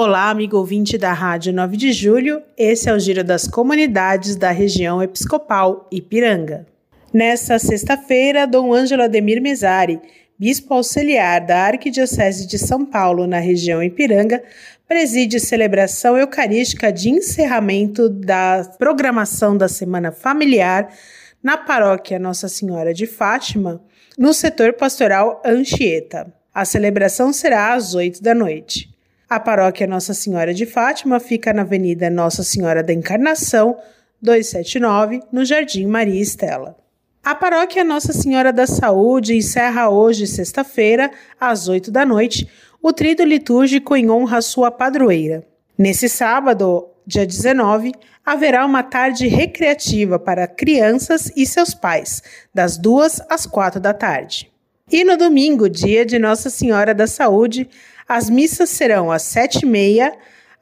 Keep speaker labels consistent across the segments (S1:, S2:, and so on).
S1: Olá, amigo ouvinte da Rádio 9 de Julho. Esse é o Giro das Comunidades da região episcopal Ipiranga. Nesta sexta-feira, Dom Ângelo Ademir Mesari, bispo auxiliar da Arquidiocese de São Paulo, na região Ipiranga, preside celebração eucarística de encerramento da programação da Semana Familiar na paróquia Nossa Senhora de Fátima, no setor pastoral Anchieta. A celebração será às 8 da noite. A paróquia Nossa Senhora de Fátima fica na Avenida Nossa Senhora da Encarnação, 279, no Jardim Maria Estela. A paróquia Nossa Senhora da Saúde encerra hoje, sexta-feira, às 8 da noite, o trido litúrgico em honra à sua padroeira. Nesse sábado, dia 19, haverá uma tarde recreativa para crianças e seus pais, das 2 às 4 da tarde. E no domingo, dia de Nossa Senhora da Saúde, as missas serão às sete e meia,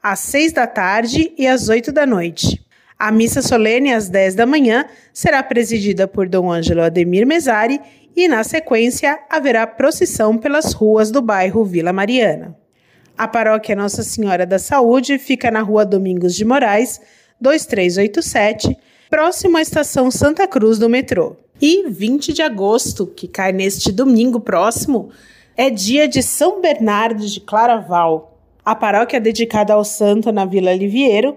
S1: às seis da tarde e às oito da noite. A missa solene às dez da manhã será presidida por Dom Ângelo Ademir Mesari e, na sequência, haverá procissão pelas ruas do bairro Vila Mariana. A paróquia Nossa Senhora da Saúde fica na rua Domingos de Moraes, 2387, próximo à estação Santa Cruz do metrô. E 20 de agosto, que cai neste domingo próximo, é dia de São Bernardo de Claraval. A paróquia dedicada ao santo na Vila Liviero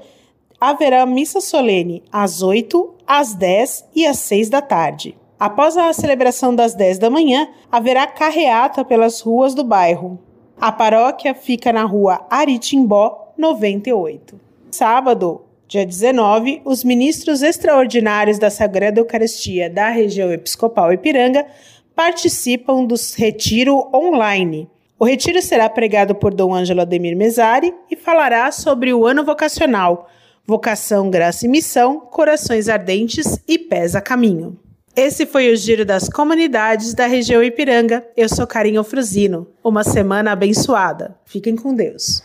S1: haverá missa solene às 8, às 10 e às 6 da tarde. Após a celebração das 10 da manhã, haverá carreata pelas ruas do bairro. A paróquia fica na rua Aritimbó, 98. Sábado, dia 19, os ministros extraordinários da Sagrada Eucaristia da região episcopal Ipiranga participam do retiro online. O retiro será pregado por Dom Ângelo Ademir Mesari e falará sobre o ano vocacional, vocação, graça e missão, corações ardentes e pés a caminho. Esse foi o giro das comunidades da região Ipiranga. Eu sou Carinho Fruzino. Uma semana abençoada. Fiquem com Deus.